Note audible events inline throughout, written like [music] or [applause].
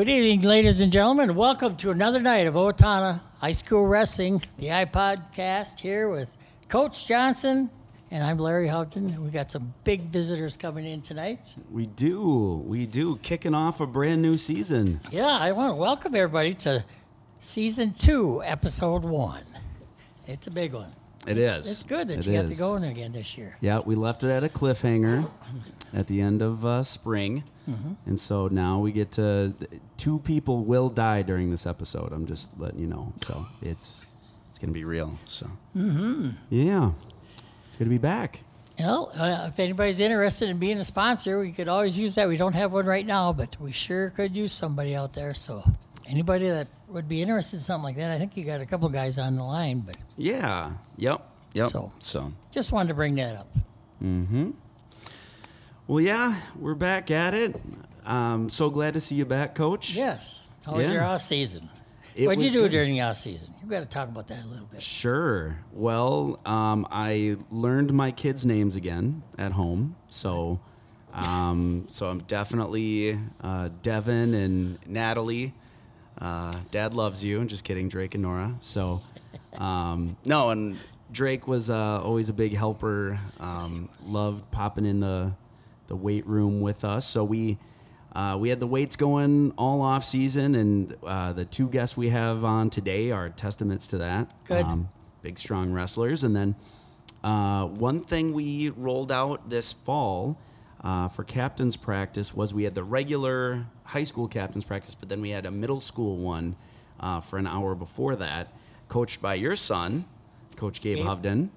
Good evening, ladies and gentlemen. Welcome to another night of Owatonna High School Wrestling, the iPodcast here with Coach Johnson, and I'm Larry Houghton. We got some big visitors coming in tonight. We do. We do. Kicking off a brand new season. Yeah, I want to welcome everybody to season two, episode one. It's a big one. It is. It's good that It you got to is. go in again this year. Yeah, we left it at a cliffhanger at the end of uh, spring. Mm-hmm. And so now we get to. Two people will die during this episode. I'm just letting you know. So [laughs] it's it's going to be real. So. Mm-hmm. Yeah. It's going to be back. Well, uh, if anybody's interested in being a sponsor, we could always use that. We don't have one right now, but we sure could use somebody out there. So, anybody that would be interested in something like that, I think you got a couple guys on the line, but Yeah. Yep. Yep. So- so just wanted to bring that up. Well, yeah, we're back at it. Um, so glad to see you back, Coach. Yes. How was Yeah. your off season? It What'd you do good. during the off season? You got to talk about that a little bit. Sure. Well, um, I learned my kids' names again at home, so um, [laughs] so I'm definitely uh, Devin and Natalie. Uh, Dad loves you. And just kidding, Drake and Nora. So um, [laughs] no, and Drake was uh, always a big helper. Um, loved popping in the the weight room with us. So we uh, we had the weights going all off season, and uh, the two guests we have on today are testaments to that. Good. big, strong wrestlers. And then uh, one thing we rolled out this fall uh, for captain's practice was we had the regular high school captain's practice, but then we had a middle school one uh, for an hour before that, coached by your son, Coach Gabe Gabe. Hovden.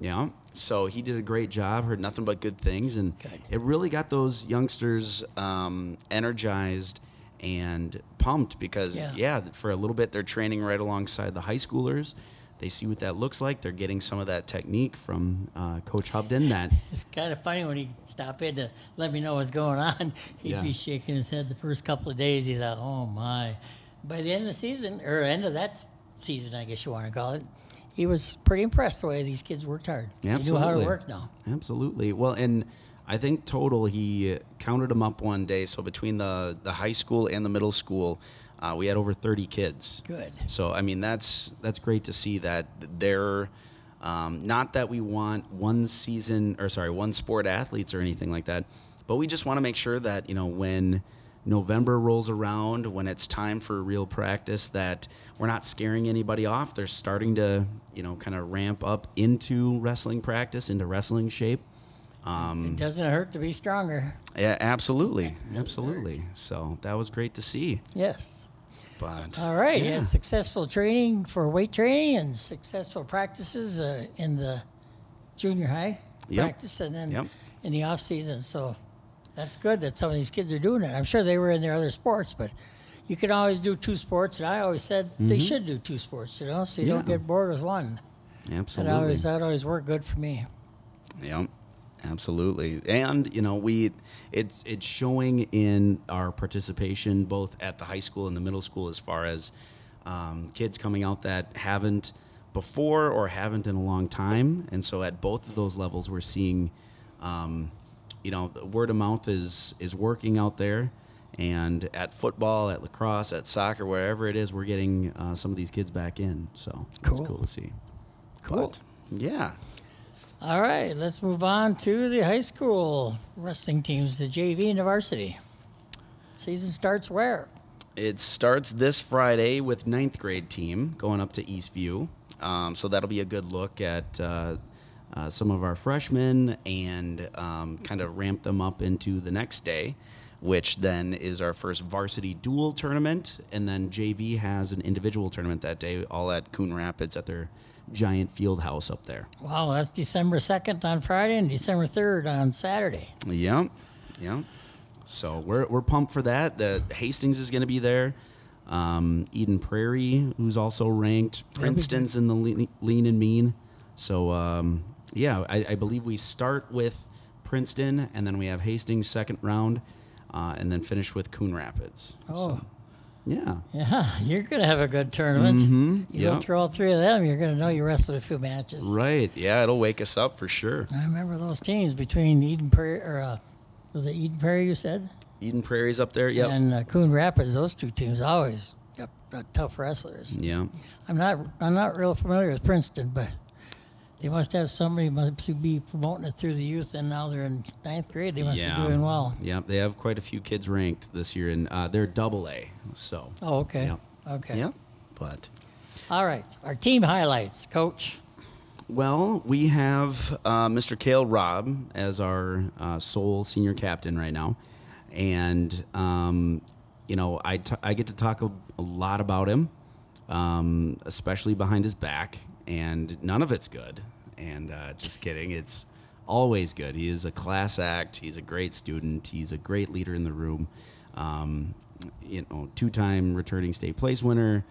Yeah. So he did a great job. Heard nothing but good things, and Good. it really got those youngsters um, energized and pumped because Yeah. yeah. for a little bit they're training right alongside the high schoolers. They see what that looks like. They're getting some of that technique from uh, Coach Hovden. That [laughs] It's kind of funny when he stop in to let me know what's going on. [laughs] He'd Yeah. be shaking his head the first couple of days. He thought, "Oh my!" By the end of the season, or end of that season, I guess you want to call it, he was pretty impressed the way these kids worked hard. They knew how to Absolutely. work now. Absolutely. Well, and I think total he counted them up one day. So between the the high school and the middle school, uh, we had over thirty kids. Good. So I mean that's that's great to see that they're um, not that we want one season or sorry one sport athletes or anything like that, but we just want to make sure that you know when November rolls around, when it's time for real practice, that we're not scaring anybody off. They're starting to you know kind of ramp up into wrestling practice, into wrestling shape. Um, It doesn't hurt to be stronger. Yeah, absolutely, absolutely. So that was great to see. Yes. But All right. yeah. Successful training for weight training and successful practices uh, in the junior high Yep. practice and then Yep. in the off season. So that's good that some of these kids are doing that. I'm sure they were in their other sports, but you can always do two sports. And I always said they should do two sports, you know, so you don't Mm-hmm. Get bored with one. Absolutely. That always that always worked good for me. Yep, absolutely. And you know, we it's it's showing in our participation both at the high school and the middle school as far as um, kids coming out that haven't before or haven't in a long time. And so at both of those levels, we're seeing, um, you know, the word of mouth is is working out there. And at football, at lacrosse, at soccer, wherever it is, we're getting uh, some of these kids back in. So that's Cool. cool to see. Cool. Yeah. All right, let's move on to the high school wrestling teams, the JV and the varsity. Season starts where? It starts this Friday with ninth grade team going up to Eastview. Um, so that'll be a good look at uh, uh, some of our freshmen and um, kind of ramp them up into the next day, which then is our first varsity dual tournament. And then JV has an individual tournament that day, all at Coon Rapids at their giant field house up there. Wow, that's December 2nd on Friday and December 3rd on Saturday. Yep, yep. So we're we're pumped for that. The Hastings is going to be there. Um, Eden Prairie, who's also ranked. Princeton's in the lean, lean and mean. So um, yeah, I, I believe we start with Princeton, and then we have Hastings second round, uh, and then finish with Coon Rapids. Oh. So, yeah. Yeah, [laughs] you're going to have a good tournament. Mm-hmm. You go Yep. through all three of them, you're going to know you wrestled a few matches. Right. Yeah, it'll wake us up for sure. I remember those teams between Eden Prairie, or uh, was it Eden Prairie you said? Eden Prairie's up there. Yep. and uh, Coon Rapids. Those two teams always got uh, tough wrestlers. yeah. I'm not I'm not real familiar with Princeton, but they must have somebody must be promoting it through the youth, and now they're in ninth grade. They must yeah. be doing well. Yeah, They have quite a few kids ranked this year, and uh, they're double A. So. Oh, okay. Yep. Okay. Yeah, But. All right. Our team highlights, Coach. Well, we have uh, Mr. Cael Robb as our uh, sole senior captain right now, and um, you know I, t- I get to talk a, a lot about him, um, especially behind his back, and none of it's good. And uh, just kidding, it's always good. He is a class act. He's a great student. He's a great leader in the room. Um, you know, two-time returning state place winner.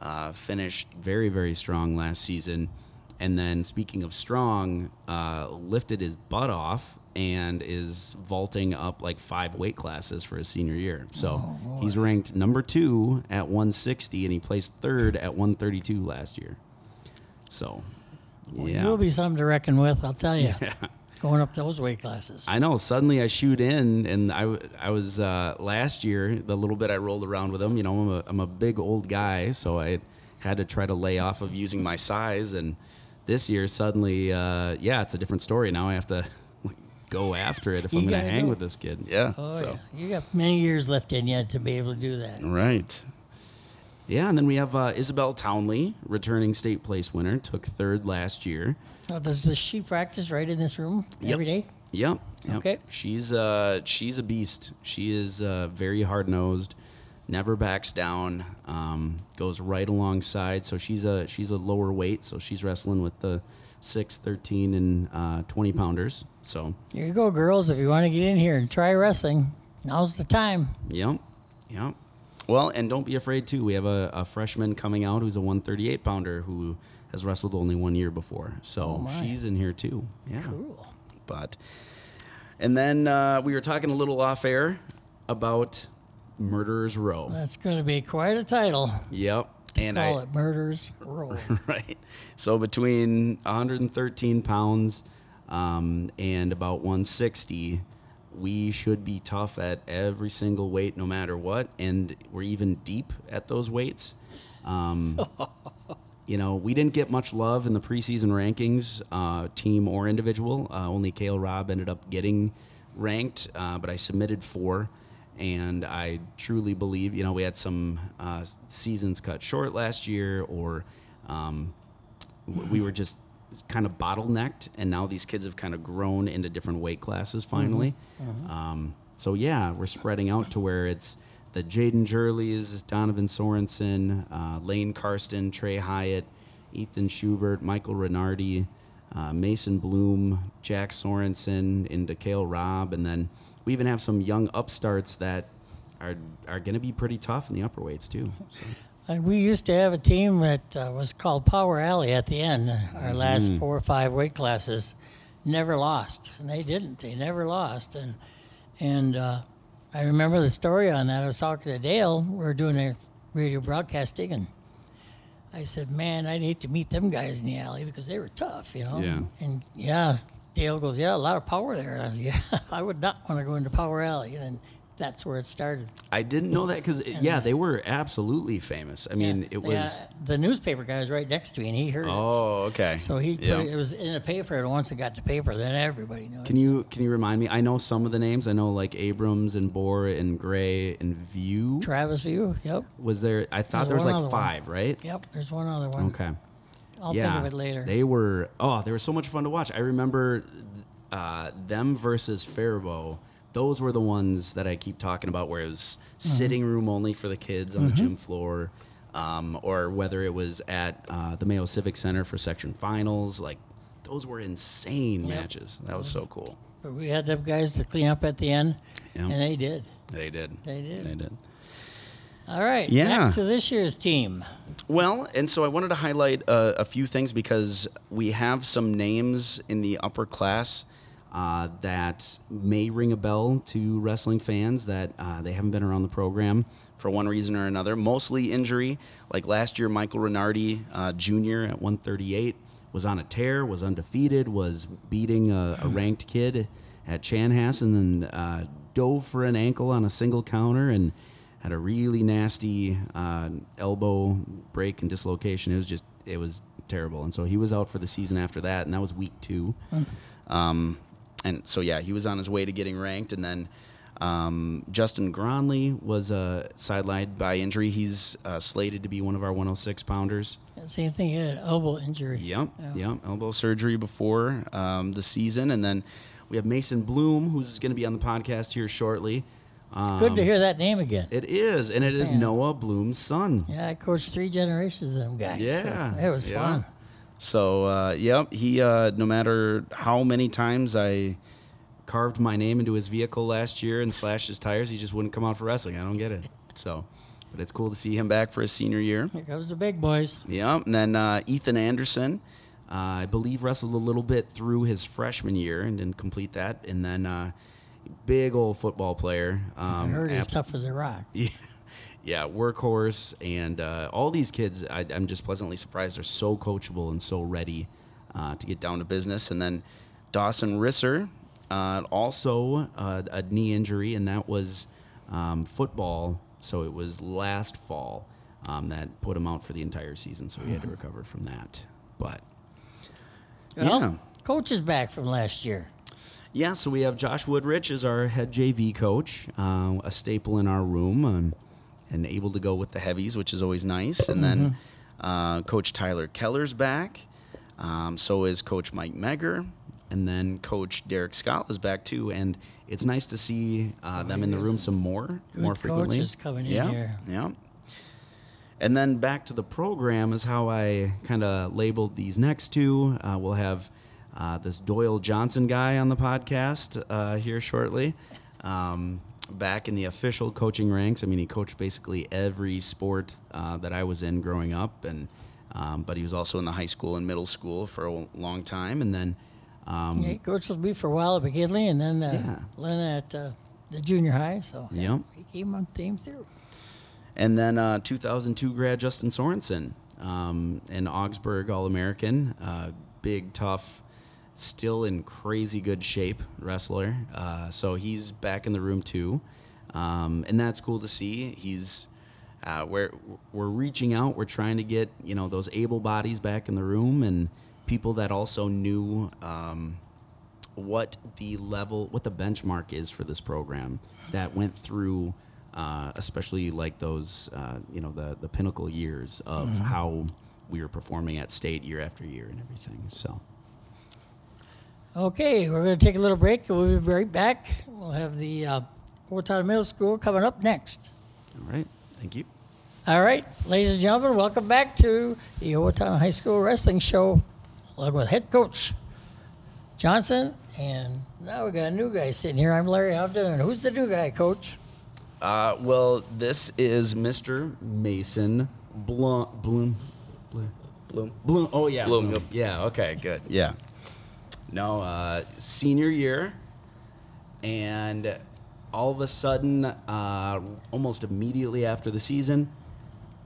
Uh, finished very very strong last season and then, speaking of strong, uh, lifted his butt off and is vaulting up like five weight classes for his senior year. So he's ranked number two at 160, and he placed third at 132 last year. So, yeah. You'll be something to reckon with, I'll tell you. [laughs] Going up those weight classes. I know. Suddenly, I shoot in, and I, I was uh, last year. The little bit I rolled around with him, you know, I'm a, I'm a big old guy, so I had to try to lay off of using my size. And this year, suddenly, uh, yeah, it's a different story. Now I have to [laughs] go after it if I'm going to hang go. with this kid. Yeah. oh, so yeah. You got many years left in you to be able to do that. right. Yeah, and then we have uh, Isabelle Townley, returning state place winner, took third last year. Oh, does this she practice right in this room Yep. every day? Yep. yep. Okay. She's uh she's a beast. She is uh, very hard nosed, never backs down, um, goes right alongside. So she's a she's a lower weight. So she's wrestling with the six, 13, and uh, twenty pounders. So Here you go, girls. If you want to get in here and try wrestling, now's the time. yep, yep. Well, and don't be afraid too. We have a, a freshman coming out who's a one thirty eight pounder who has wrestled only one year before. So Oh, she's in here too. Yeah. Cool. but and then uh, we were talking a little off air about murderers row That's going to be quite a title. yep and Call i it Murders Row. [laughs] right so between 113 pounds um, and about 160 we should be tough at every single weight no matter what and we're even deep at those weights um, [laughs] you know, we didn't get much love in the preseason rankings, uh, team or individual. Uh, only Cael Robb ended up getting ranked, uh, but I submitted four. And I truly believe, you know, we had some uh, seasons cut short last year, or um, we were just kind of bottlenecked, and now these kids have kind of grown into different weight classes finally. Um, so yeah, we're spreading out to where it's the Jaden Jurleys, Donovan Sorensen, uh, Lane Karsten, Trey Hyatt, Ethan Schubert, Michael Reinardy, uh, Mason Blum, Jack Sorensen, and DeKale Robb, and then we even have some young upstarts that are are going to be pretty tough in the upper weights too. So. And we used to have a team that uh, was called Power Alley at the end. Our last Mm-hmm. four or five weight classes never lost, and they didn't. They never lost, and and uh, I remember the story on that. I was talking to Dale. We were doing a radio broadcasting, and I said, "Man, I'd hate to meet them guys in the alley because they were tough, you know." Yeah. And yeah, Dale goes, "Yeah, a lot of power there." And I said, [laughs] "Yeah, I would not want to go into Power Alley," and that's where it started. I didn't know that because yeah, they were absolutely famous. I mean, it was. Yeah, the newspaper guy was right next to me, and he heard it. Oh, okay. So he put Yeah. it, it was in a paper, and once it got to paper, then everybody knew. Can it. you can you remind me? I know some of the names. I know like Abrams and Bohr and Gray and View. Travis View. Yep. Was there? I thought There's there was like other one. five, right? Yep. There's one other one. Okay. I'll yeah. think of it later. They were. Oh, they were so much fun to watch. I remember uh, them versus Faribault. Those were the ones that I keep talking about, where it was Mm-hmm. sitting room only for the kids on the gym floor, um, or whether it was at uh, the Mayo Civic Center for section finals. Like those were insane matches. That was so cool. but we had them guys to clean up at the end, Yeah. and they did. They did. They did. They did. All right. Yeah. Back to this year's team. Well, and so I wanted to highlight uh, a few things because we have some names in the upper class uh, that may ring a bell to wrestling fans that uh, they haven't been around the program for one reason or another. Mostly injury. Like last year, Michael Reinardy uh, Jr. at 138 was on a tear, was undefeated, was beating a, a ranked kid at Chanhassen, and then uh, dove for an ankle on a single counter and had a really nasty uh, elbow break and dislocation. It was just it was terrible, and so he was out for the season after that, and that was week two. Um, and so yeah, he was on his way to getting ranked, and then. Um, Justin Gronli was uh, sidelined by injury. He's uh, slated to be one of our 106 pounders. Same thing, he had an elbow injury. Yep, yep. Elbow surgery before um, the season, and then we have Mason Blum, who's going to be on the podcast here shortly. Um, Good to hear that name again. It is, and it is Man. Noah Blum's son. Yeah, I coached three generations of them guys. so Yeah, it was yeah. fun. So, uh, yep, he. Uh, no matter how many times I carved my name into his vehicle last year and slashed his tires, he just wouldn't come out for wrestling. I don't get it. So, but it's cool to see him back for his senior year. Here comes the big boys. Yeah, and then uh, Ethan Anderson, uh, I believe wrestled a little bit through his freshman year and didn't complete that. And then uh, big old football player. I Um, heard he's abs- tough as a rock. [laughs] yeah, yeah, workhorse, and uh, all these kids. I, I'm just pleasantly surprised they're so coachable and so ready uh, to get down to business. And then Dawson Risser, uh, also uh, a knee injury, and that was um, football. So it was last fall um, that put him out for the entire season. So he had to [sighs] recover from that. But Well, Yeah. coach is back from last year. Yeah, so we have Josh Woodrich as our head JV coach, uh, a staple in our room, um, and able to go with the heavies, which is always nice. And then uh, Coach Tyler Keller's back. Um, so is Coach Mike Meger. And then Coach Derek Skala is back too. And it's nice to see uh, them in the room some more, more frequently. coaches coming in yeah, here. Yeah. And then back to the program is how I kind of labeled these next two. Uh, we'll have uh, this Doyle Johnson guy on the podcast uh, here shortly. Um, back in the official coaching ranks. I mean, he coached basically every sport uh, that I was in growing up, and um, but he was also in the high school and middle school for a long time. And then, um, Yeah, he coached with me for a while at McKinley and then uh, Yeah. At uh, the junior high. So yeah, Yep. he came on team through. And then uh, 2002 grad Justin Sorenson, um, an Augsburg All American, uh, big, tough, still in crazy good shape wrestler. Uh, so he's back in the room too. Um, and that's cool to see. He's uh, we're we're reaching out. We're trying to get you know those able bodies back in the room and people that also knew um, what the level, what the benchmark is for this program that went through, uh, especially like those, uh, you know, the the pinnacle years of how we were performing at state year after year and everything. So, Okay, we're going to take a little break we'll be right back. We'll have the uh, Owatonna Middle School coming up next. all right, thank you. All right, ladies and gentlemen, welcome back to the Owatonna High School Wrestling Show, along with head coach Johnson. And now we got a new guy sitting here. I'm Larry Houghton. And who's the new guy, coach? Uh, well, this is Mr. Mason Blum. Bloom. Bloom. Bloom. Bloom. Oh yeah. Bloom, Bloom. Yeah. Okay. Good. Yeah. No. Uh, senior year, and all of a sudden, uh, almost immediately after the season,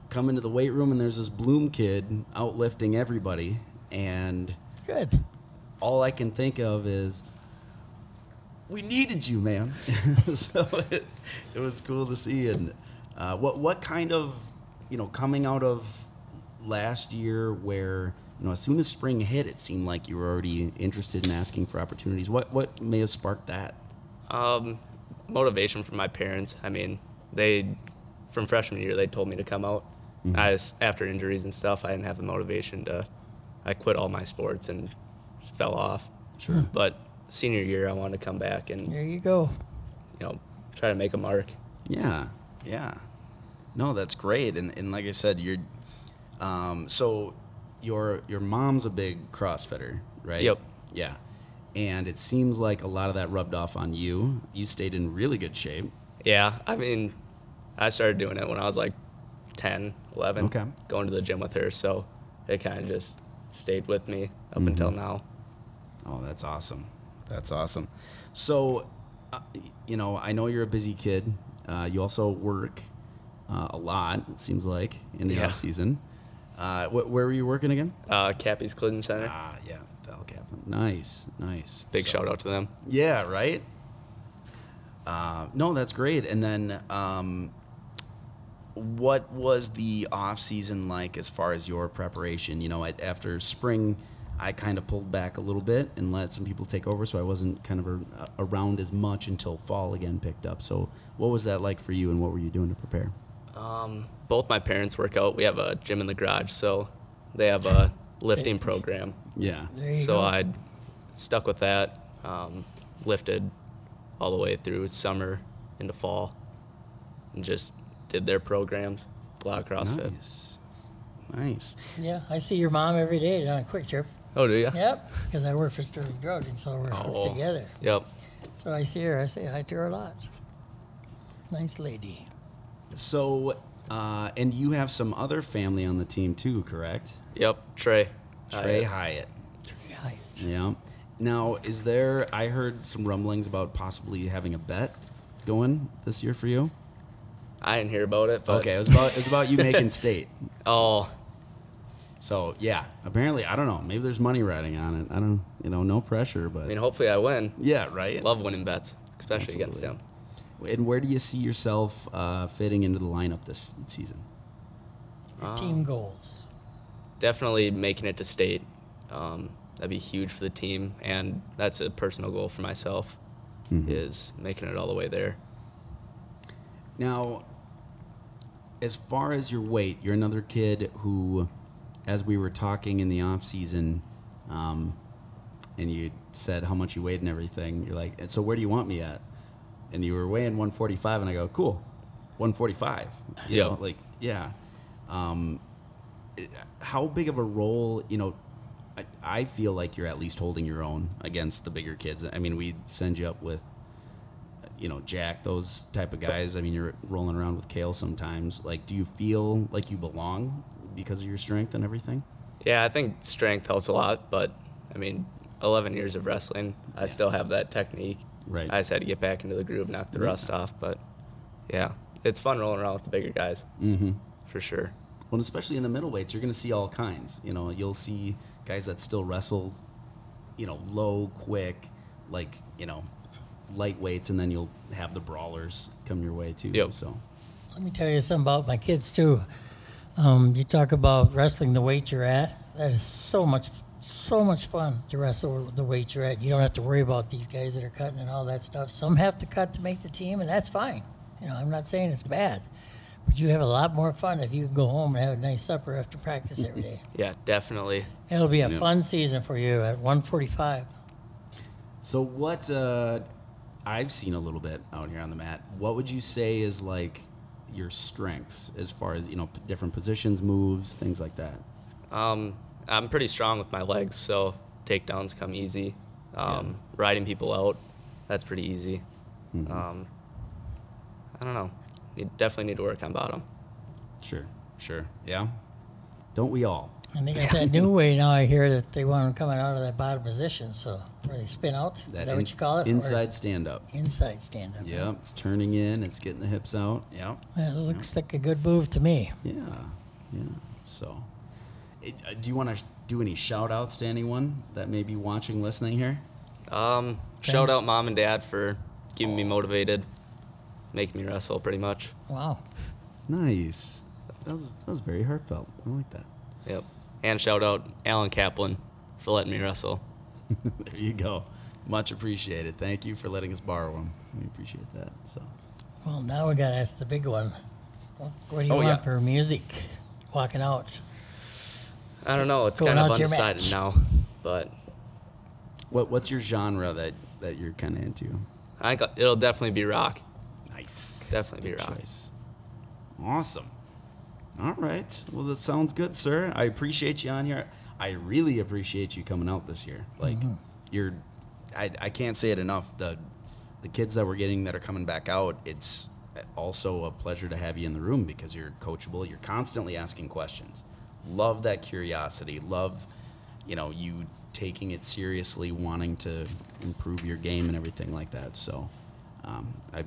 come into the weight room and there's this Blum kid outlifting everybody, and Good. all I can think of is, we needed you, man. [laughs] so it, it was cool to see. And uh, what what kind of, you know, coming out of last year, where you know, as soon as spring hit, it seemed like you were already interested in asking for opportunities. What what may have sparked that? Um, motivation from my parents. I mean, they from freshman year they told me to come out. I s after injuries and stuff, I didn't have the motivation to. I quit all my sports and fell off. Sure. But senior year, I wanted to come back and There you go. you know try to make a mark. Yeah, yeah. No, that's great. And and like I said, you're um, so your your mom's a big CrossFitter, right? Yep. Yeah. And it seems like a lot of that rubbed off on you. You stayed in really good shape. Yeah, I mean, I started doing it when I was like 10, 11. Okay. Going to the gym with her, so it kind of just stayed with me up until now. Oh, that's awesome. That's awesome. So, uh, you know, I know you're a busy kid. Uh, you also work uh, a lot. It seems like in the Yeah. off season. Uh, wh- where were you working again? Uh, Cappy's Collision Center. Ah, yeah, Val Kaplan. Nice, nice. Big So- shout out to them. Yeah, right. Uh, no, that's great. And then, um, what was the off season like as far as your preparation? You know, at, after spring, I kind of pulled back a little bit and let some people take over, so I wasn't kind of a, around as much until fall again picked up. So, what was that like for you, and what were you doing to prepare? Um, both my parents work out. We have a gym in the garage, so they have a lifting program. Yeah. So go. I stuck with that. Um, lifted all the way through summer into fall, and just did their programs. A lot of CrossFit. Nice. Nice. yeah, I see your mom every day on a quick trip. Oh, do you? Yep, because I work for Sterling Drug, and so we're Oh. together. Yep. So I see her. I say hi to her a lot. Nice lady. So, uh, and you have some other family on the team too, correct? Yep. Trey. Trey Hyatt. Hi. Yeah. Now, is there? I heard some rumblings about possibly having a bet going this year for you. I didn't hear about it, but okay, it was about it was about you making [laughs] state. oh, So yeah, apparently I don't know. Maybe there's money riding on it. I don't, you know, no pressure, but I mean, hopefully I win. yeah, right. Love winning bets, especially against Absolutely. Them. And where do you see yourself uh, fitting into the lineup this season? Um, Team goals. Definitely making it to state. Um, that'd be huge for the team, and that's a personal goal for myself. Mm-hmm. Is making it all the way there. Now, as far as your weight, you're another kid who, as we were talking in the off season, um, and you said how much you weighed and everything. You're like, so where do you want me at? And you were weighing 145, and I go, cool, 145. You Yeah. know, like yeah. Um, it- how big of a role, you know? I, I feel like you're at least holding your own against the bigger kids. I mean, we send you up with you know, Jack, those type of guys. I mean, you're rolling around with Cael sometimes. Like, do you feel like you belong because of your strength and everything? Yeah, I think strength helps a lot, but I mean, 11 years of wrestling, I still have that technique. Right. I just had to get back into the groove, knock the Yeah. rust off. But yeah, it's fun rolling around with the bigger guys, Mm-hmm. for sure. Well, especially in the middleweights, you're going to see all kinds. You know, you'll see guys that still wrestle, you know, low, quick, like you know, lightweights, and then you'll have the brawlers come your way too. Yep. So, Let me tell you something about my kids too. Um, you talk about wrestling the weight you're at. That is so much, so much fun to wrestle the weight you're at. You don't have to worry about these guys that are cutting and all that stuff. Some have to cut to make the team, and that's fine. You know, I'm not saying it's bad, but you have a lot more fun if you can go home and have a nice supper after practice every day. [laughs] Yeah, definitely. It'll be a Yeah. fun season for you at 145. so what? Uh, I've seen a little bit out here on the mat. What would you say is like your strengths as far as you know, p- different positions, moves, things like that? Um, I'm pretty strong with my legs, so takedowns come easy. Um, Riding people out, that's pretty easy. Mm-hmm. Um, I don't know. You definitely need to work on bottom. Sure, sure, yeah. Don't we all? And they got [laughs] that new way now. I hear that they want them coming out of that bottom position, so where they spin out. Is that what you call it? Or Inside stand up. inside stand up. Yeah, it's turning in. It's getting the hips out. Yeah, Well, it looks like a good move to me. yeah, yeah. So, it, do you want to do any shout outs to anyone that may be watching, listening here? Um, shout out mom and dad for keeping me motivated, making me wrestle pretty much. Wow. Nice. That was that was very heartfelt. I like that. Yep. And shout out Alan Kaplan for letting me wrestle. [laughs] there you go. Much appreciated. Thank you for letting us borrow him. We appreciate that. So, Well, now we got to ask the big one. What, what do you Oh, want yeah. for music? Walking out. I don't know. It's Going kind of out to your undecided match. now, but what what's your genre that that you're kind of into? I got, it'll definitely be rock. Nice. Definitely be rock. choice. Awesome. All right. Well, that sounds good, sir. I appreciate you on here. I really appreciate you coming out this year. Like, mm-hmm. you're, I, I can't say it enough. The, the kids that we're getting that are coming back out, it's also a pleasure to have you in the room because you're coachable. You're constantly asking questions. Love that curiosity. Love, you know, you taking it seriously, wanting to improve your game and everything like that. So, um, I,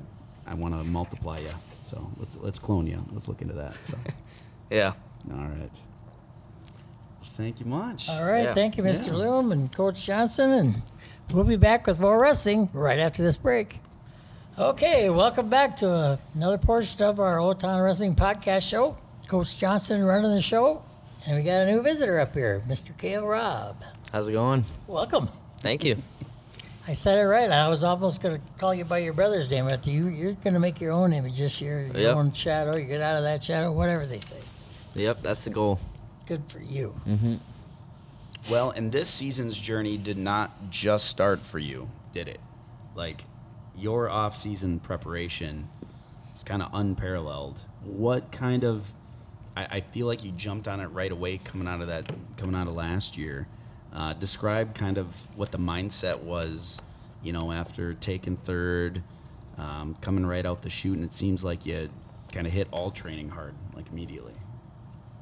I want to multiply you. So let's let's clone you. Let's look into that. So, [laughs] Yeah. all right. Thank you much. All right. Yeah. Thank you, Mr. Yeah. Loom and Coach Johnson. And we'll be back with more wrestling right after this break Okay, welcome back to another portion of our Owatonna Wrestling Podcast Show. Coach Johnson running the show, and we got a new visitor up here, Mr. Cael Robb. How's it going? Welcome. Thank you. I said it right. I was almost going to call you by your brother's name, but you, you're going to make your own image, just your, your Yep. own shadow. You get out of that shadow, whatever they say. Yep, that's the goal. Good for you. Mm-hmm. Well, and this season's journey did not just start for you, did it? Like your off-season preparation is kind of unparalleled. What kind of? I, I feel like you jumped on it right away coming out of that, coming out of last year. Uh, describe kind of what the mindset was, you know, after taking third, um, coming right out the shoot, and it seems like you kind of hit all training hard, like immediately.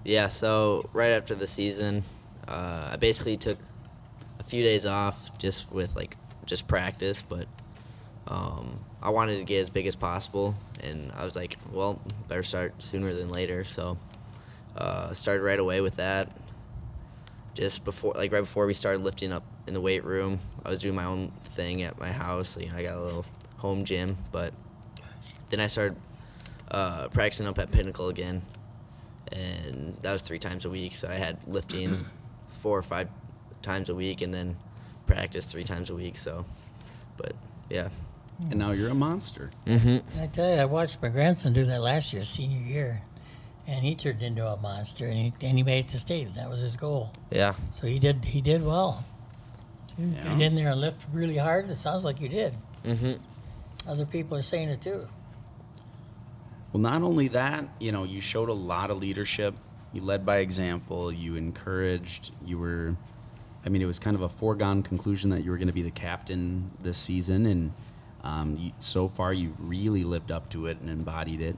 Yeah, so right after the season, uh, I basically took a few days off just with like just practice, but um, I wanted to get as big as possible, and I was like, well, better start sooner than later. So uh, started right away with that. Just before, like right before we started lifting up in the weight room, I was doing my own thing at my house. You know, I got a little home gym, but then I started uh, practicing up at Pinnacle again, and that was three times a week. So I had lifting [clears throat] four or five times a week, and then practice three times a week. So, but yeah, And now you're a monster. mm-hmm. I tell you, I watched my grandson do that last year, senior year, and he turned into a monster, and he, and he made it to state. That was his goal. yeah, So he did he did well. So Yeah. Get in there and lift really hard. It sounds like you did. mm-hmm. Other people are saying it too. Well, not only that, you know, you showed a lot of leadership. You led by example. You encouraged. You were, I mean, it was kind of a foregone conclusion that you were going to be the captain this season, and um, you, so far you've really lived up to it and embodied it.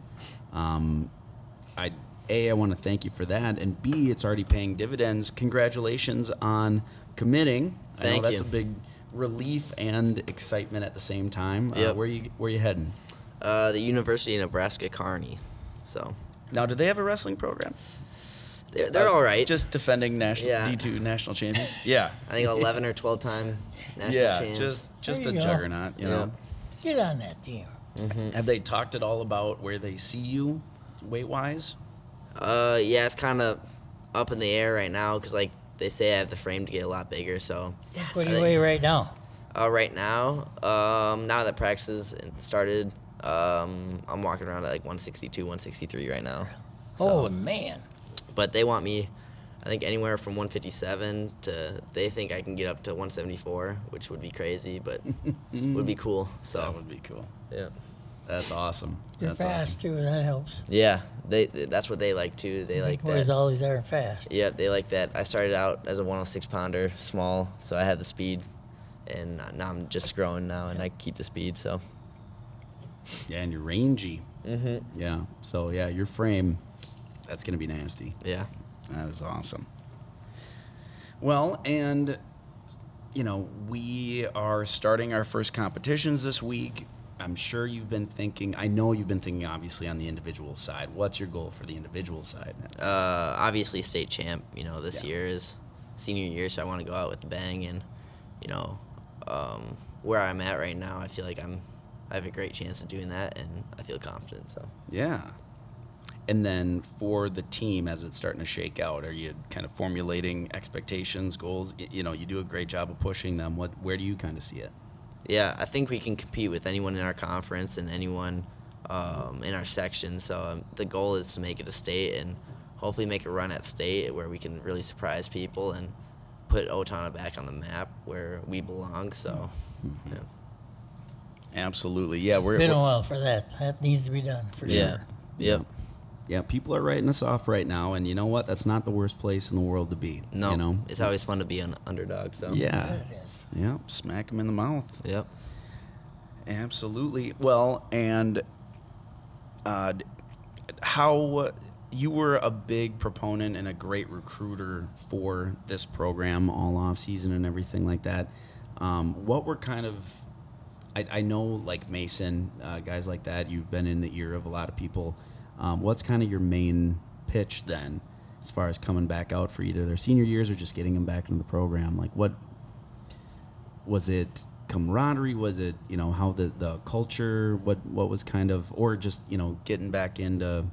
Um, I a I want to thank you for that, and b it's already paying dividends. Congratulations on committing. I Thank know that's you. a big relief and excitement at the same time. Uh, Yep. where you where you heading? uh, the University of Nebraska Kearney. So Now, do they have a wrestling program? they're, they're Uh, all right. Just defending national Yeah. D two national champions. [laughs] Yeah, I think 11 or 12 time national champions. yeah, champs. just just a go. juggernaut. You Yeah. know, Get on that team. have they talked at all about where they see you, weight wise? Uh, yeah, it's kind of up in the air right now because like they say I have the frame to get a lot bigger. So What do you think- weigh right now? Uh, right now, um, now that practice has started, um, I'm walking around at like 162, 163 right now. So, oh man, but they want me, I think anywhere from 157 to they think I can get up to 174, which would be crazy, but [laughs] would be cool. So That So would be cool. yeah, That's awesome. you're That's fast too. That helps. yeah, they that's what they like too. They like Big boys that. always are fast. Yeah, they like that. I started out as a 106 pounder, small, so I had the speed, and now I'm just growing now, and I keep the speed. So Yeah, and you're rangy. mm-hmm. Yeah. So yeah, your frame, that's gonna be nasty. yeah, That is awesome. Well, and you know, we are starting our first competitions this week. I'm sure you've been thinking. I know you've been thinking, obviously, on the individual side. What's your goal for the individual side? uh, obviously state champ. You know, this Yeah. year is senior year, so I want to go out with a bang, and you know, um, where I'm at right now, I feel like I'm. I have a great chance of doing that, and I feel confident. So Yeah. And then for the team, as it's starting to shake out, are you kind of formulating expectations, goals? You know, you do a great job of pushing them. What, where do you kind of see it? Yeah, I think we can compete with anyone in our conference and anyone um, in our section. So um, the goal is to make it a state and hopefully make a run at state where we can really surprise people and put Owatonna back on the map where we belong. So yeah. Absolutely. Yeah, we're, Been a we're while for that. That needs to be done for sure. yeah, sure. yep. Yeah. People are writing us off right now, and you know what? That's not the worst place in the world to be. No, you know. it's always fun to be an underdog. So Yeah. That it is. Yeah. Smack them in the mouth. yep. Absolutely. Well, and uh, how you were a big proponent and a great recruiter for this program all off season and everything like that. Um, what were kind of I, I know like Mason, uh, guys like that. You've been in the ear of a lot of people. Um, what's kind of your main pitch then, as far as coming back out for either their senior years or just getting them back into the program? Like, what was it? camaraderie? Was it you know how the the culture? What what was kind of or just you know getting back into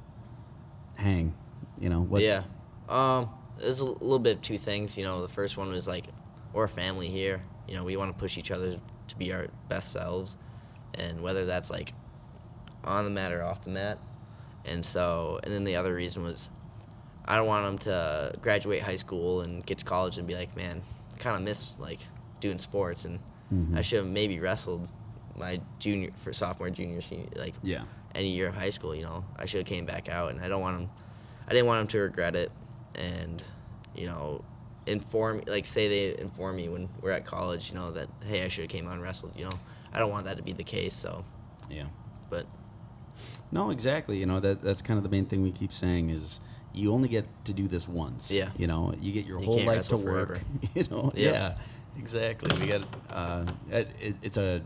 hang? You know what? Yeah. Um, there's a little bit of two things. You know, the first one was like, we're a family here. You know, we want to push each other to be our best selves, and whether that's like on the mat or off the mat. And so, and then the other reason was, I don't want them to graduate high school and get to college and be like, man, I kind of miss like doing sports, and I mm-hmm. should have maybe wrestled my junior for sophomore, junior, senior, like Yeah. any year of high school. You know, I should have came back out, and I don't want them. I didn't want them to regret it, and you know, inform like say they inform me when we're at college. You know that hey, I should have came out and wrestled. You know, I don't want that to be the case. So, Yeah. but No, exactly. You know that that's kind of the main thing we keep saying is you only get to do this once. Yeah. You know, you get your You whole life to work. forever. [laughs] You know. Yep. Yeah. Exactly. We got. Uh, it, it- it's a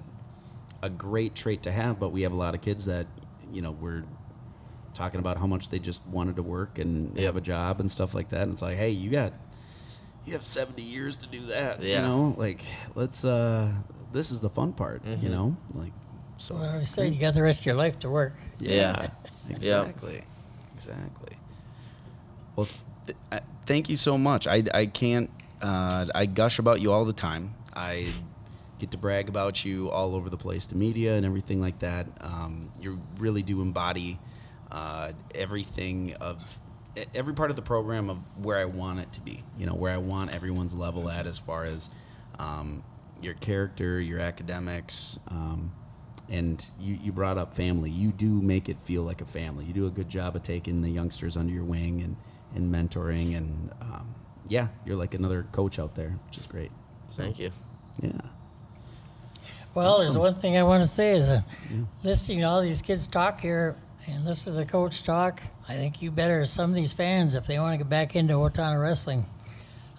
a great trait to have, but we have a lot of kids that you know we're talking about how much they just wanted to work and Yep. have a job and stuff like that. And it's like, hey, you got you have seventy years to do that. yeah. You know, like let's. uh This is the fun part. You Mm-hmm. know, like so. Well, I said you got the rest of your life to work. Yeah. exactly. Exactly. Well, th- I, thank you so much. I, I can't, uh, I gush about you all the time. I get to brag about you all over the place to media and everything like that. Um, you really do embody uh, everything of every part of the program of where I want it to be. You know, where I want everyone's level at as far as um, your character, your academics. Um, and you, you brought up family. You do make it feel like a family. You do a good job of taking the youngsters under your wing and, and mentoring. And um, yeah, you're like another coach out there, which is great. So, thank you. Yeah. Well, there's one thing I want to say. The, Listening to all these kids talk here and listen to the coach talk, I think you better, some of these fans, if they want to get back into Owatonna wrestling,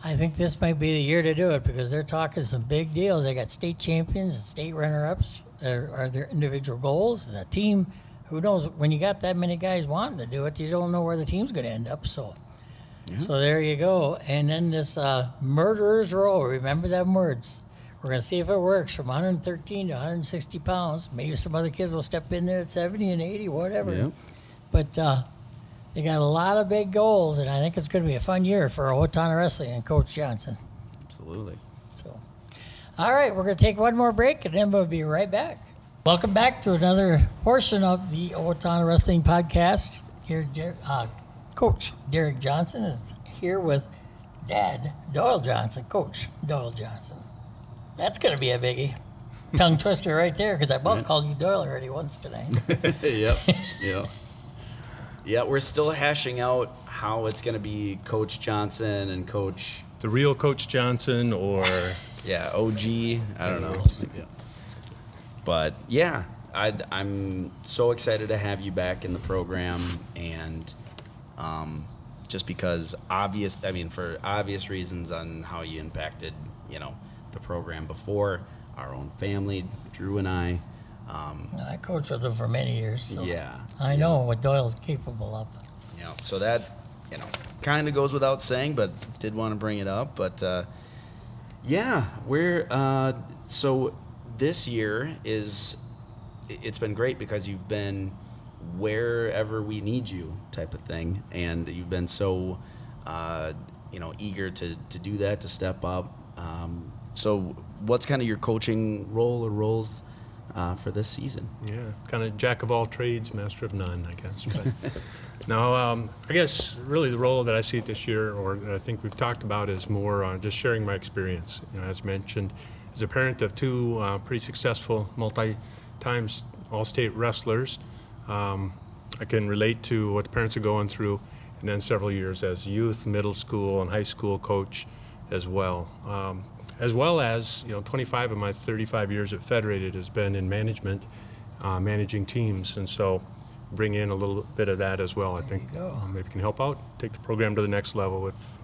I think this might be the year to do it because they're talking some big deals. They got state champions and state runner ups. There are their individual goals and a team. Who knows? When you got that many guys wanting to do it, you don't know where the team's going to end up. So, so there you go. And then this uh, murderer's row. Remember them words. We're going to see if it works from 113 to 160 pounds. Maybe some other kids will step in there at 70 and 80, whatever. Yep. But uh, they got a lot of big goals, and I think it's going to be a fun year for Owatonna Wrestling and Coach Johnson. Absolutely. So, all right, we're going to take one more break, and then we'll be right back. Welcome back to another portion of the Owatonna Wrestling Podcast. Here, uh, Coach Derek Johnson is here with Dad Doyle Johnson, Coach Doyle Johnson. That's going to be a biggie. Tongue twister right there, because I about called you Doyle already once today. [laughs] yep. Yep. Yeah, we're still hashing out how it's going to be Coach Johnson and Coach, the real Coach Johnson or [laughs] yeah, OG. I don't know. But yeah, i I'm so excited to have you back in the program, and um, just because obvious, I mean, for obvious reasons on how you impacted, you know, the program before our own family, Drew and I. Um, I coached with him for many years, so yeah, I know what Doyle's capable of. Yeah, so that you know kind of goes without saying, but did want to bring it up. But uh, yeah, we're uh, so this year is it's been great because you've been wherever we need you type of thing, and you've been so uh, you know eager to to do that to step up. Um, so, what's kind of your coaching role or roles uh, for this season? yeah, kind of jack of all trades, master of none, I guess. But [laughs] no, um, I guess really the role that I see it this year, or I think we've talked about, is more uh, just sharing my experience. You know, as mentioned, as a parent of two uh, pretty successful multi-time all-state wrestlers, um, I can relate to what the parents are going through, and then several years as youth, middle school, and high school coach as well. Um, as well as, you know, 25 of my 35 years at Federated has been in management, uh, managing teams, and so bring in a little bit of that as well. I think you uh, maybe can help out, take the program to the next level with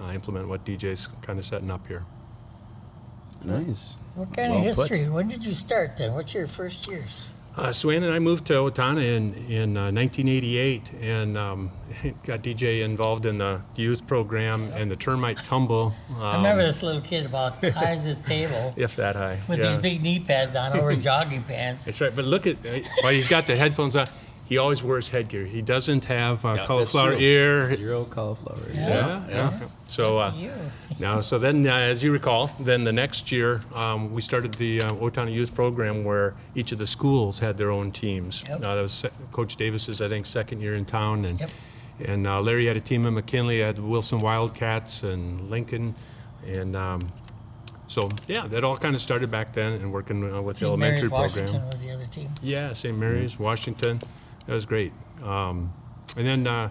uh, implement what DJ's kind of setting up here. Nice. What kind Well of put. history? When did you start then? What's your first years? Uh, Swan and I moved to Owatonna in, in uh, 1988 and um, [laughs] got DJ involved in the youth program and the termite tumble. Um, I remember this little kid about the high as this table [laughs] If that high. with yeah. these big knee pads on over jogging pants. That's right. But look at, while he's got the headphones on, he always wears headgear. He doesn't have uh, Yeah, that's cauliflower true. ear. Zero cauliflower. Yeah, yeah. So, uh, now, so then, uh, as you recall, then the next year, um, we started the uh, Owatonna Youth Program where each of the schools had their own teams. Yep. Uh, that was se- Coach Davis's, I think, second year in town, and Yep. and uh, Larry had a team in McKinley, had Wilson Wildcats and Lincoln, and um, so yeah, that all kind of started back then, and working uh, with the St. elementary Mary's program. Washington was the other team. Yeah, St. Mary's, Washington. That was great. Um, and then uh,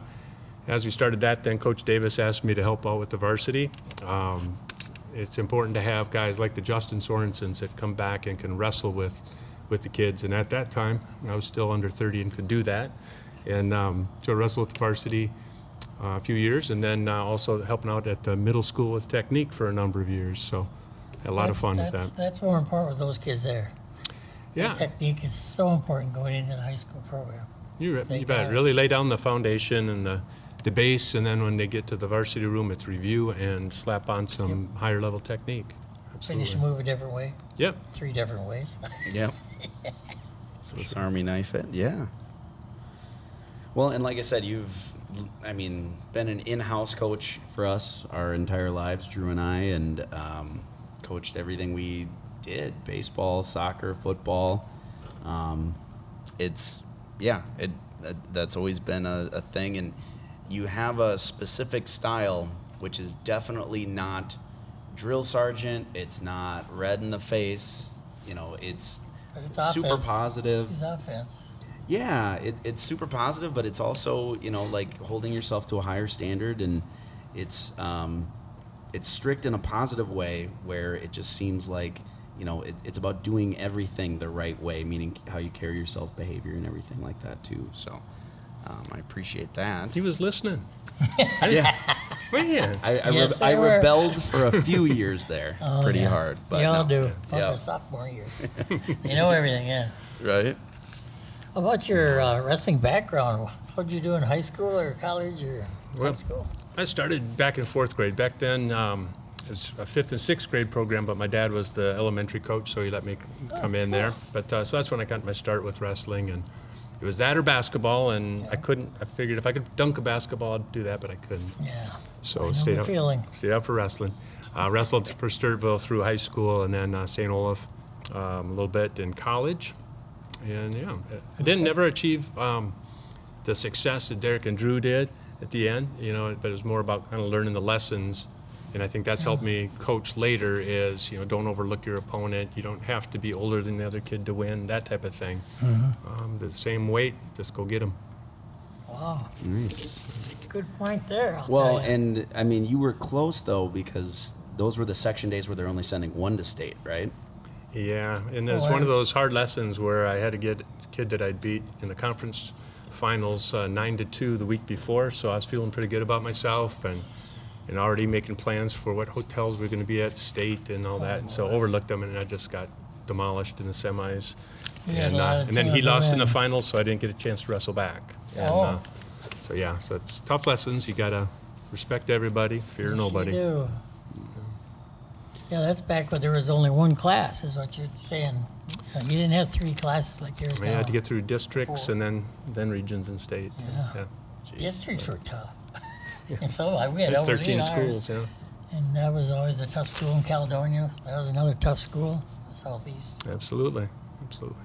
as we started that, then Coach Davis asked me to help out with the varsity. Um, it's important to have guys like the Justin Sorensons that come back and can wrestle with, with the kids. And at that time, I was still under 30 and could do that. And um, so I wrestled with the varsity uh, a few years, and then uh, also helping out at the middle school with technique for a number of years. So a lot of That's- fun with that. That's more important with those kids there. Yeah. The technique is so important going into the high school program. You, re- you bet. Really lay down the foundation and the, the base, and then when they get to the varsity room, it's review and slap on some higher level technique. Absolutely. Finish a Absolutely. move a different way, Yep. three different ways. [laughs] Yep. [laughs] Swiss Army knife it, yeah. Well, and like I said, you've, I mean, been an in-house coach for us our entire lives, Drew and I, and um, coached everything we did: baseball, soccer, football. Um, it's yeah, it that, that's always been a, a thing, and you have a specific style, which is definitely not drill sergeant. It's not red in the face. You know, it's it's super offense. positive. It's offense. Yeah, it, it's super positive, but it's also you know like holding yourself to a higher standard, and it's um, it's strict in a positive way where it just seems like you know it, it's about doing everything the right way, meaning how you carry yourself, behavior, and everything like that too. So um, I appreciate that. He was listening. [laughs] Yeah, Man. I, I, Yes, re- I rebelled for a few [laughs] years there, Oh, pretty yeah. hard. But you all no. do. About Yeah. their sophomore year. you know everything, yeah. right? How about your uh, wrestling background? What did you do in high school or college or high school? I started back in fourth grade. Back then, um, it was a fifth and sixth grade program, but my dad was the elementary coach, so he let me c- come in there. But uh, so that's when I got my start with wrestling, and it was that or basketball. And I couldn't. I figured if I could dunk a basketball, I'd do that, but I couldn't. Yeah. So I stayed out, feeling. stayed out for wrestling. Uh, wrestled for Stewartville through high school and then uh, St. Olaf um, a little bit in college. And yeah, I didn't never achieve um, the success that Derek and Drew did at the end, you know, but it was more about kind of learning the lessons. And I think that's helped me coach later is, you know, don't overlook your opponent. You don't have to be older than the other kid to win, that type of thing. Um, the same weight, just go get them. Wow. Nice. Good point there. I'll Well, tell ya. and I mean, you were close though because those were the section days where they're only sending one to state, right? Yeah, and it was Oh, one of those hard lessons where I had to get a kid that I'd beat in the conference finals uh, nine to two the week before, so I was feeling pretty good about myself and and already making plans for what hotels we are going to be at state and all that. And so overlooked them, and I just got demolished in the semis. You had And, a lot uh, of and then he lost in the finals, so I didn't get a chance to wrestle back. And, Oh. uh, so yeah, so it's tough lessons. You gotta respect everybody, fear Yes, nobody. You do. Yeah, that's back when there was only one class, is what you're saying. Uh, You didn't have three classes like there's I now. had to get through districts and then then regions and state. Yeah. Jeez. Districts were tough. [laughs] and so like, we had over 13 eight schools, hours. yeah. And that was always a tough school in Caledonia. That was another tough school, southeast. Absolutely. Absolutely.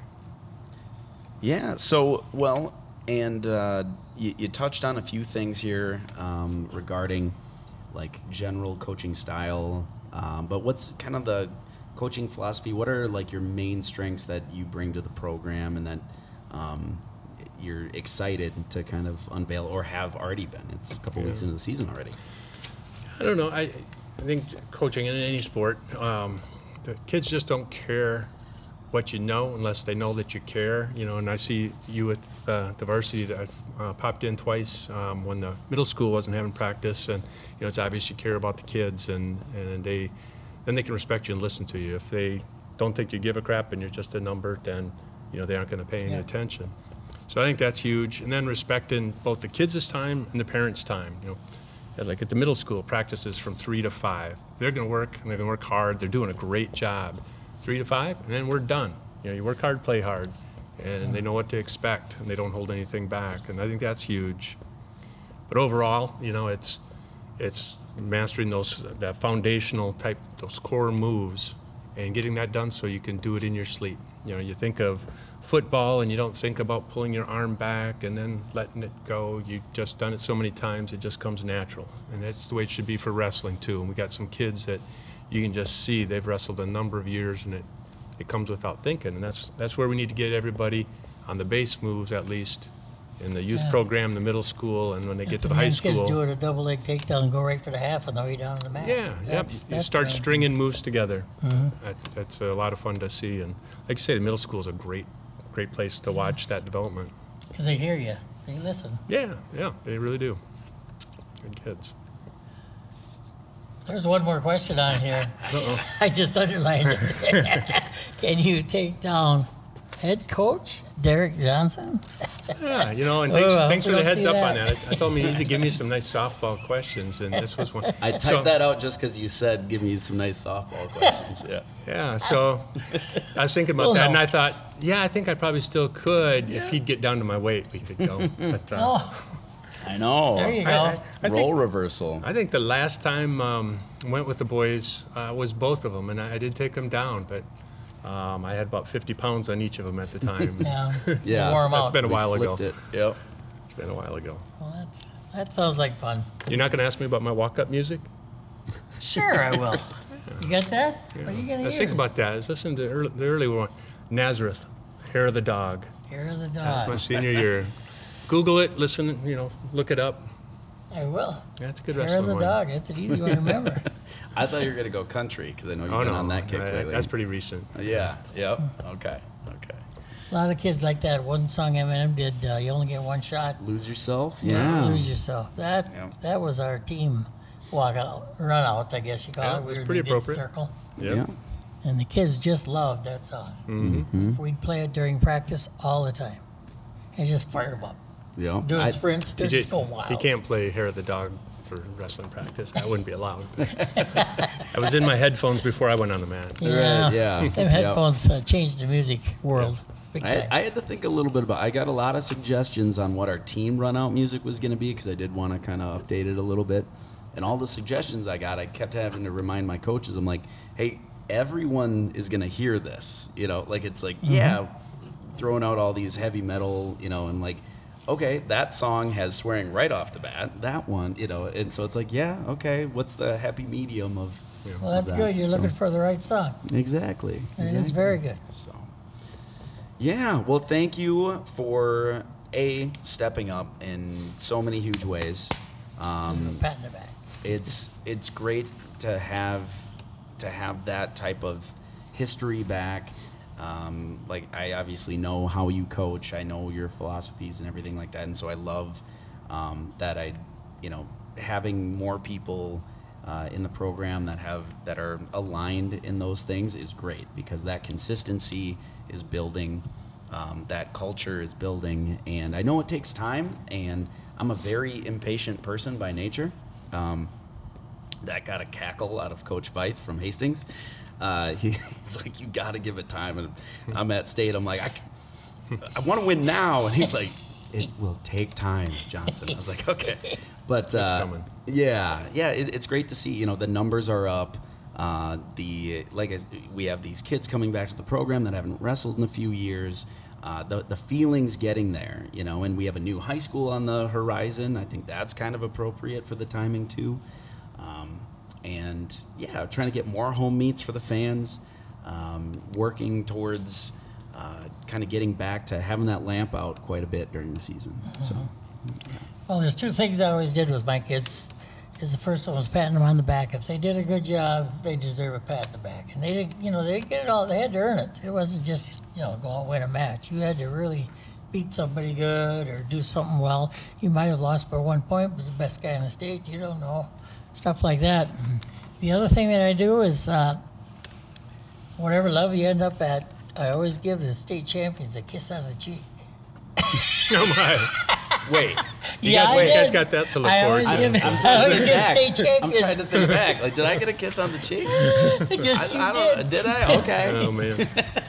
Yeah. So, well, and uh, you, you touched on a few things here um, regarding like general coaching style, um, but what's kind of the coaching philosophy? What are like your main strengths that you bring to the program, and that um, you're excited to kind of unveil or have already been? It's a couple weeks into the season already. I don't know. I, I think coaching in any sport, um, the kids just don't care what you know unless they know that you care. You know, and I see you with uh, the varsity that I've uh, popped in twice um, when the middle school wasn't having practice, and you know it's obvious you care about the kids, and and they then they can respect you and listen to you. If they don't think you give a crap and you're just a number, then you know, they aren't going to pay any Yeah. attention. So I think that's huge. And then respecting both the kids' time and the parents' time. You know, like at the middle school, practices from three to five. They're going to work and they're going to work hard. They're doing a great job. Three to five, and then we're done. You know, you work hard, play hard, and they know what to expect, and they don't hold anything back. And I think that's huge. But overall, you know, it's it's mastering those that foundational type, those core moves, and getting that done so you can do it in your sleep. You know, you think of football and you don't think about pulling your arm back and then letting it go. You've just done it so many times, it just comes natural. And that's the way it should be for wrestling too. And we got some kids that you can just see they've wrestled a number of years and it, it comes without thinking. And that's that's where we need to get everybody on the base moves at least in the youth Yeah. program, the middle school, and when they get to the And high school. Kids do it a double leg takedown and go right for the half and throw you down on the mat. Yeah, yep. That's- You start stringing moves together. Mm-hmm. That, that's a lot of fun to see. And like you say, the middle school is a great, great place to watch that development. Because they hear you, they listen. Yeah, yeah, they really do. Good kids. There's one more question on here. [laughs] I just underlined it. [laughs] Can you take down head coach Derek Johnson? Yeah, you know, and thanks, Oh, thanks for the heads see up on that. that. I, I told me you need to give me [laughs] some nice softball questions, and this was one. I typed So- that out just because you said give me some nice softball questions. Yeah. Yeah, so I was thinking about We'll that, and. I thought, yeah, I think I probably still could if he'd get down to my weight. We could go. But uh, Oh, I know. there you go. I- I Role think- reversal. I think the last time um, I went with the boys uh, was both of them, and I, I did take them down, but um, I had about 50 pounds on each of them at the [laughs] time. Yeah, [laughs] Yeah, warm that's out. been a We while ago. flipped it. Yep. It's been a while ago. Well, that's, that sounds like fun. You're not going to ask me about my walk-up music? Sure, I will. [laughs] You got that? What are you gonna Let's think about that. I was listening to early, the early one, Nazareth, Hair of the Dog. Hair of the Dog. That's my senior year. Google it, listen, you know, look it up. I will. That's a good Hair of wrestling the one. dog. That's an easy one to [laughs] remember. I thought you were gonna go country because I know you've Oh been no, on that kick I- lately. that's pretty recent. Yeah. Yep. Okay. Okay. A lot of kids like that one song Eminem did. Uh, you only get one shot. Lose yourself. Never Yeah. lose yourself. That Yeah. that was our team walk out, run out. I guess you call Yeah, it. it was were in pretty appropriate. Circle, Yep. Yeah. and the kids just loved that song. Mm-hmm. We'd play it during practice all the time, and just fired them up. Yeah. Doing I- sprints, they're You, just going wild. you can't play Hair of the Dog for wrestling practice. That wouldn't be allowed. [laughs] I was in my headphones before I went on the mat. Yeah, Right, yeah. Them Yep. headphones uh, changed the music world big I, time. I had to think a little bit about. I got a lot of suggestions on what our team run out music was going to be because I did want to kind of update it a little bit. And all the suggestions I got, I kept having to remind my coaches. I'm like, hey, everyone is going to hear this. You know, like it's like, yeah, throwing out all these heavy metal, you know, and like, okay, that song has swearing right off the bat. That one, you know, and so it's like, yeah, okay, what's the happy medium of? well, that's of good. You're So- looking for the right song. Exactly. It is exactly. very good. So, yeah, well, thank you for a stepping up in so many huge ways. Um, Pat in the back. it's it's great to have to have that type of history back. Um, like I obviously know how you coach. I know your philosophies and everything like that, and so I love um, that I, you know, having more people uh, in the program that have that are aligned in those things is great because that consistency is building. Um, that culture is building, and I know it takes time. And I'm a very impatient person by nature. Um, that got a cackle out of Coach Veith from Hastings. Uh, he, [laughs] he's like, "You got to give it time." And I'm at state. I'm like, "I, I want to win now," and he's like, "It will take time, Johnson." I was like, "Okay," but uh, coming. yeah, yeah, it, it's great to see. You know, the numbers are up. Uh, the like I, we have these kids coming back to the program that haven't wrestled in a few years. Uh, the the feelings getting there, you know, and we have a new high school on the horizon. I think that's kind of appropriate for the timing too. Um, and yeah, trying to get more home meets for the fans. Um, working towards uh, kind of getting back to having that lamp out quite a bit during the season. So Well, there's two things I always did with my kids. Is the first one was patting them on the back. If they did a good job, they deserve a pat in the back. And they didn't, you know, they didn't get it all. They had to earn it. It wasn't just, you know, go out and win a match. You had to really beat somebody good or do something well. You might have lost by one point, but the best guy in the state. You don't know stuff like that. The other thing that I do is uh, whatever level you end up at, I always give the state champions a kiss on the cheek. [laughs] Oh my! Wait, You yeah, got- I wait, you did. guys got that to look I forward always to. give, I'm I trying to always think give back. state I'm trying to think back. Like, did I get a kiss on the cheek? [laughs] yes, I, you I did. don't. Did I? Okay. [laughs] Oh man!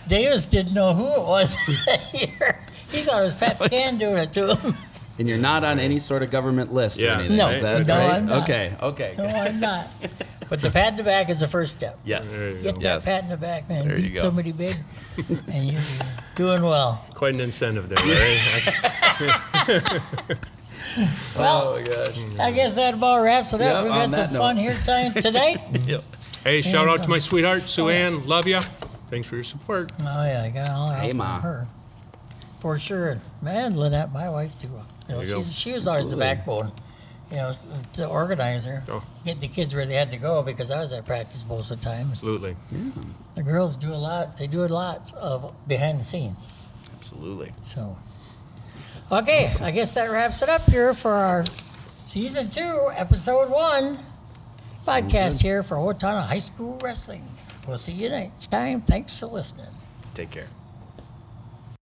Davis didn't know who it was that year. He thought it was Pat McCann doing it to him. And you're not on any sort of government list Yeah. or anything. No, is that no, right? I'm not. Okay. Okay. No, I'm not. [laughs] But the pat in the back is the first step. Yes. There you Get that Yes. pat in the back, man. There you Beat go. somebody big, [laughs] and you're doing well. Quite an incentive there, right? [laughs] Well, Oh gosh. I guess that about wraps it up. Yep, We've on had some that note. fun here ti- tonight. Yep. hey, shout out to my uh, sweetheart Sue oh, Ann. Love ya. Thanks for your support. Oh yeah, I got all that Hey, help Ma. from her for sure. And man, Lynette, my wife too. You know, you she's, she was always Absolutely. the backbone. You know, the organizer, Oh. get the kids where they had to go because I was at practice most of the time. Absolutely. Yeah. The girls do a lot. They do a lot of behind the scenes. Absolutely. So, okay, I guess that wraps it up here for our season two, episode one podcast here for Owatonna High School Wrestling. We'll see you next time. Thanks for listening. Take care.